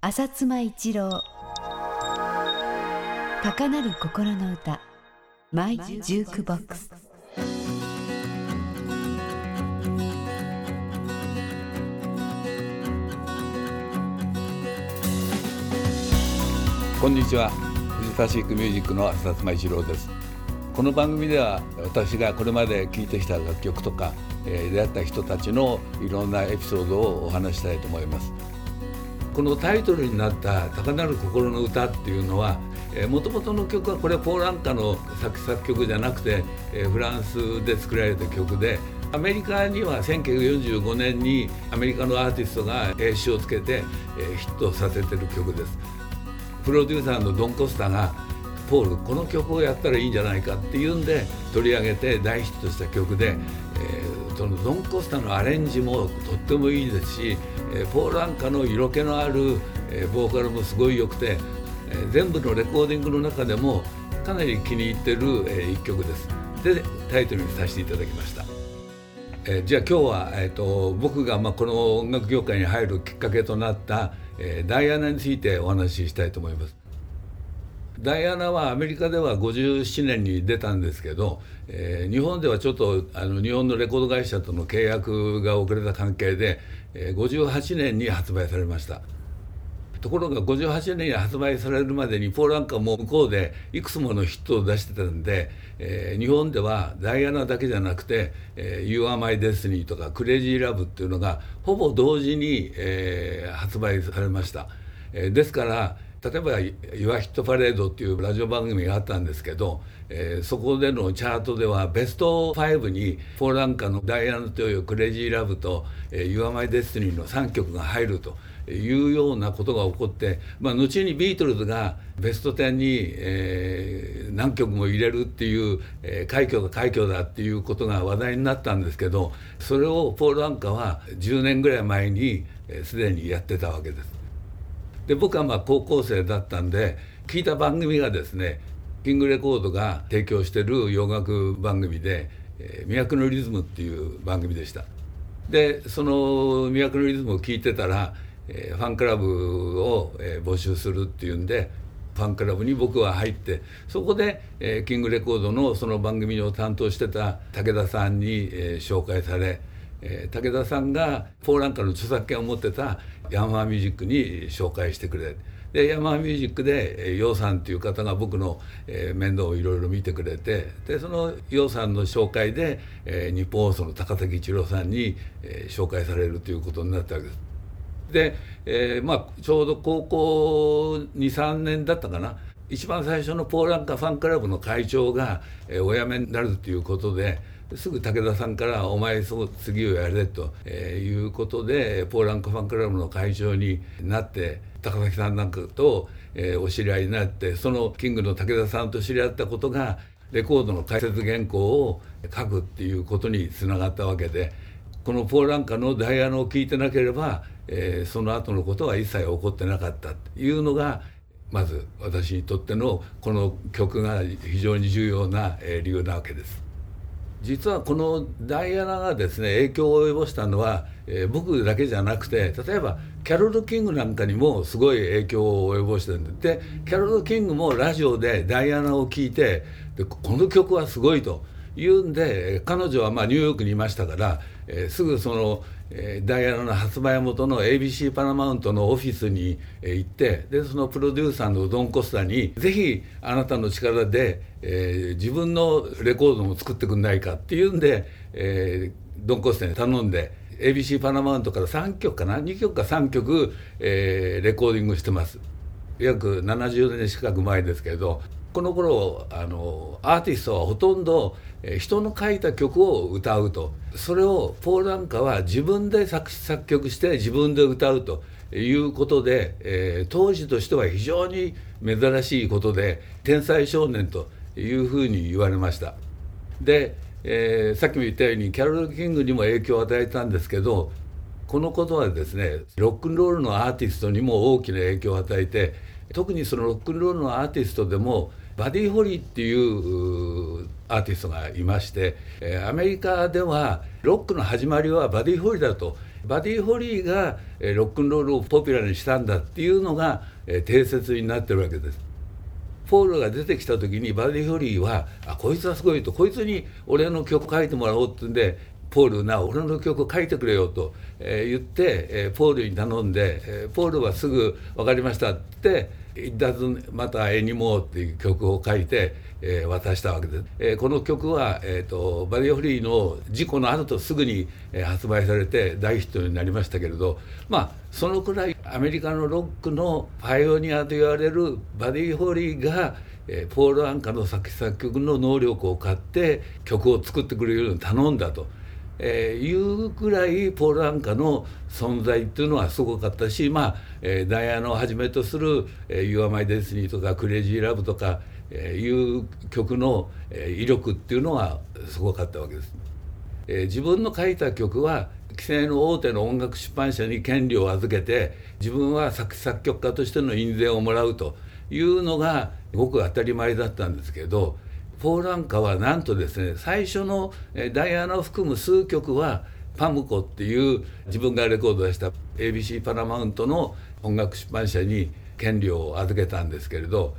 浅妻一郎。高鳴る心の歌。マイ・ジュークボックス。こんにちは。フジファシックミュージックの浅妻一郎です。この番組では私がこれまで聴いてきた楽曲とか、えー、出会った人たちのいろんなエピソードをお話したいと思います。このタイトルになった「高鳴る心の歌」っていうのはもともとの曲はこれはポーランカの作作曲じゃなくて、えー、フランスで作られた曲でアメリカには1945年にアメリカのアーティストが詞をつけて、えー、ヒットさせてる曲です。プロデューサーのドン・コスタが「ポールこの曲をやったらいいんじゃないか」っていうんで取り上げて大ヒットした曲で、えー、そのドン・コスタのアレンジもとってもいいですしえポール・アンカの色気のある、えボーカルもすごい良くて、え全部のレコーディングの中でもかなり気に入ってる、え一曲です。でタイトルにさせていただきました。えじゃあ今日は、えーと、僕が、まあ、この音楽業界に入るきっかけとなった、えダイアナについてお話ししたいと思います。ダイアナはアメリカでは57年に出たんですけど、えー、日本ではちょっとあの日本のレコード会社との契約が遅れた関係で、えー、58年に発売されました。ところが58年に発売されるまでにポール・アンカーも向こうでいくつものヒットを出してたんで、えー、日本ではダイアナだけじゃなくて「えー、You Are My Destiny」とか「クレイジー・ラブ」っていうのがほぼ同時に、えー、発売されました、えー、ですから例えば「ユアヒットパレード」っていうラジオ番組があったんですけど、えー、そこでのチャートではベスト5にポール・アンカの「ダイアナという Crazy Love」と「えー、 You Are My Destiny」の3曲が入るというようなことが起こって、まあ、後にビートルズがベスト10に、えー、何曲も入れるっていう、えー、快挙だ快挙だっていうことが話題になったんですけどそれをポール・アンカは10年ぐらい前にすで、えー、にやってたわけです。で僕はまあ高校生だったんで聞いた番組がですねキングレコードが提供してる洋楽番組で「えー、魅惑のリズム」っていう番組でした。でその魅惑のリズムを聞いてたら、えー、ファンクラブを、えー、募集するっていうんでファンクラブに僕は入ってそこで、えー、キングレコードのその番組を担当してた武田さんに、えー、紹介されえー、武田さんがポーランカの著作権を持ってたヤンマーミュージックに紹介してくれでヤンマーミュージックで楊さんっていう方が僕の、えー、面倒をいろいろ見てくれてでその楊さんの紹介で、えー、日本放送の高崎一郎さんに、えー、紹介されるということになったわけです。で、えーまあ、ちょうど高校23年だったかな一番最初のポーランカファンクラブの会長が、えー、お辞めになるということですぐ武田さんから「お前そう次をやれ」と、えー、いうことでポーランカファンクラブの会長になって高崎さんなんかと、えー、お知り合いになってそのキングの武田さんと知り合ったことがレコードの解説原稿を書くっていうことにつながったわけでこのポーランカのダイアナを聞いてなければ、えー、その後のことは一切起こってなかったっていうのがまず私にとってのこの曲が非常に重要な理由なわけです。実はこのダイアナがですね影響を及ぼしたのは、えー、僕だけじゃなくて例えばキャロル・キングなんかにもすごい影響を及ぼしてるんででキャロル・キングもラジオでダイアナを聴いてでこの曲はすごいと。言うんで彼女はまあニューヨークにいましたから、えー、すぐそのえダイアナの発売元の ABC パラマウントのオフィスにえ行ってでそのプロデューサーのドン・コスタに「ぜひあなたの力で、えー、自分のレコードも作ってくんないか」っていうんで、えー、ドン・コスタに頼んで ABC パラマウントから3曲かな？2曲か3曲、えー、レコーディングしてます。約70年近く前ですけどこの頃あのアーティストはほとんど人の書いた曲を歌うとそれをポール・アンカは自分で作詞作曲して自分で歌うということで、えー、当時としては非常に珍しいことで天才少年というふうに言われました。で、えー、さっきも言ったようにキャロル・キングにも影響を与えたんですけどこのことはですねロックンロールのアーティストにも大きな影響を与えて特にそのロックンロールのアーティストでもバディ・ホリーっていうアーティストがいましてアメリカではロックの始まりはバディ・ホリーだとバディ・ホリーがロックンロールをポピュラーにしたんだっていうのが定説になってるわけです。ポールが出てきた時にバディ・ホリーは「あこいつはすごい」と「こいつに俺の曲書いてもらおう」ってんで「ポールな俺の曲書いてくれよ」と、えー、言って、えー、ポールに頼んで、えー、ポールはすぐ「分かりました」って「It doesn't matter anymore」っていう曲を書いて、えー、渡したわけです、えー、この曲は、えーと、バディ・ホリーの事故の後とすぐに、えー、発売されて大ヒットになりましたけれどまあそのくらいアメリカのロックのパイオニアと言われるバディ・ホリーがえー、ポール・アンカの作詞作曲の能力を買って曲を作ってくれるように頼んだと、えー、いうぐらいポール・アンカの存在っていうのはすごかったしまあ、えー、ダイアナをはじめとする「えー、You Are My Destiny」とか「クレイジー・ラブ」とか、えー、いう曲の、えー、威力っていうのはすごかったわけです。えー、自分の書いた曲は規制の大手の音楽出版社に権利を預けて自分は作作曲家としての印税をもらうというのがごく当たり前だったんですけどポーランカはなんとですね最初のダイアナを含む数曲はパムコっていう自分がレコード出した ABC パラマウントの音楽出版社に権利を預けたんですけれど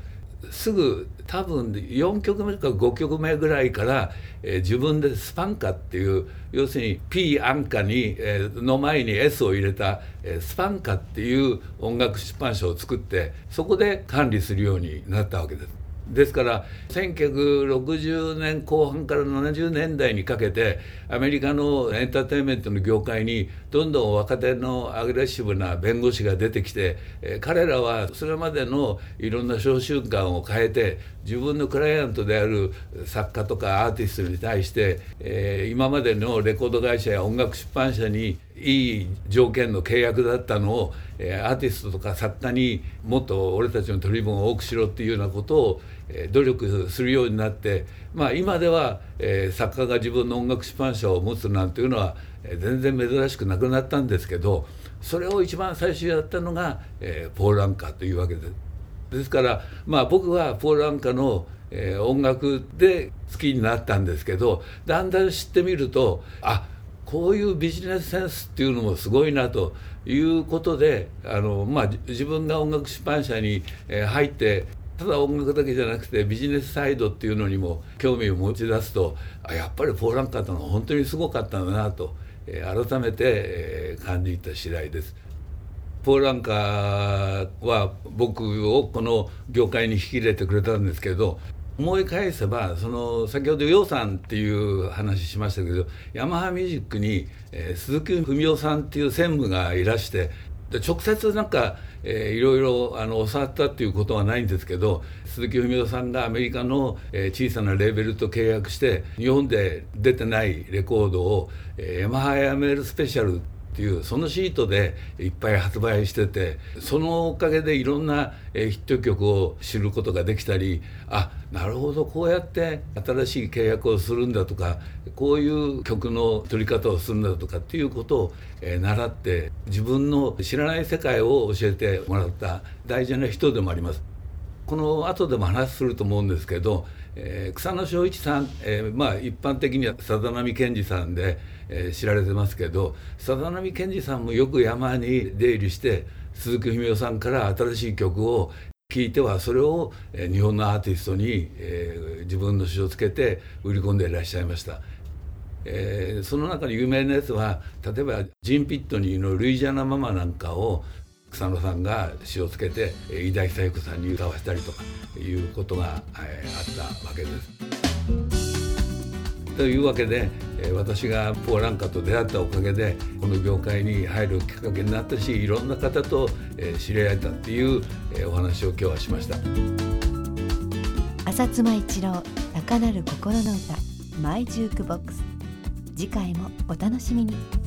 すぐ多分4曲目か5曲目ぐらいから、えー、自分でスパンカっていう要するに P アンカに、えー、の前に S を入れた、えー、スパンカっていう音楽出版社を作ってそこで管理するようになったわけです。ですから1960年後半から70年代にかけてアメリカのエンターテインメントの業界にどんどん若手のアグレッシブな弁護士が出てきて、彼らはそれまでのいろんな召集感を変えて自分のクライアントである作家とかアーティストに対して、えー、今までのレコード会社や音楽出版社にいい条件の契約だったのを、えー、アーティストとか作家にもっと俺たちの取り分を多くしろっていうようなことを、えー、努力するようになって、まあ、今では、えー、作家が自分の音楽出版社を持つなんていうのは、えー、全然珍しくなくなったんですけどそれを一番最初やったのが、えー、ポール・アンカーというわけです。ですからまあ僕はポール・アンカのえー、音楽で好きになったんですけどだんだん知ってみるとあこういうビジネスセンスっていうのもすごいなということであの、まあ、自分が音楽出版社に入ってただ音楽だけじゃなくてビジネスサイドっていうのにも興味を持ち出すとあやっぱりポーランカーとのは本当にすごかったんだなと、改めて、感じた次第です。ポーランカは僕をこの業界に引き入れてくれたんですけど思い返せばその先ほど楊さんっていう話しましたけどヤマハミュージックに、えー、鈴木文雄さんっていう専務がいらしてで直接なんか、えー、いろいろあの教わったっていうことはないんですけど鈴木文雄さんがアメリカの、えー、小さなレーベルと契約して日本で出てないレコードを、えー、ヤマハエアメールスペシャルっていうそのシートでいっぱい発売しててそのおかげでいろんなヒット曲を知ることができたりあなるほどこうやって新しい契約をするんだとかこういう曲の取り方をするんだとかっていうことを習って自分の知らない世界を教えてもらった大事な人でもあります。この後でも話すると思うんですけど、えー、草野正一さん、えー、まあ一般的にはさざ波健二さんで、えー、知られてますけどさざ波健二さんもよく山に出入りして鈴木文雄さんから新しい曲を聞いてはそれを、え、日本のアーティストに、えー、自分の詩をつけて売り込んでいらっしゃいました。えー、その中で有名なやつは例えばジン・ピットニーの「ルイジャナ・ママ」なんかを草野さんが詩をつけて飯田久彦さんに歌わせたりとかいうことが、えー、あったわけです。というわけで私がポーランカと出会ったおかげでこの業界に入るきっかけになったしいろんな方と知り合えたっていうお話を今日はしました。浅妻一郎高鳴る心の歌マイジュークボックス。次回もお楽しみに。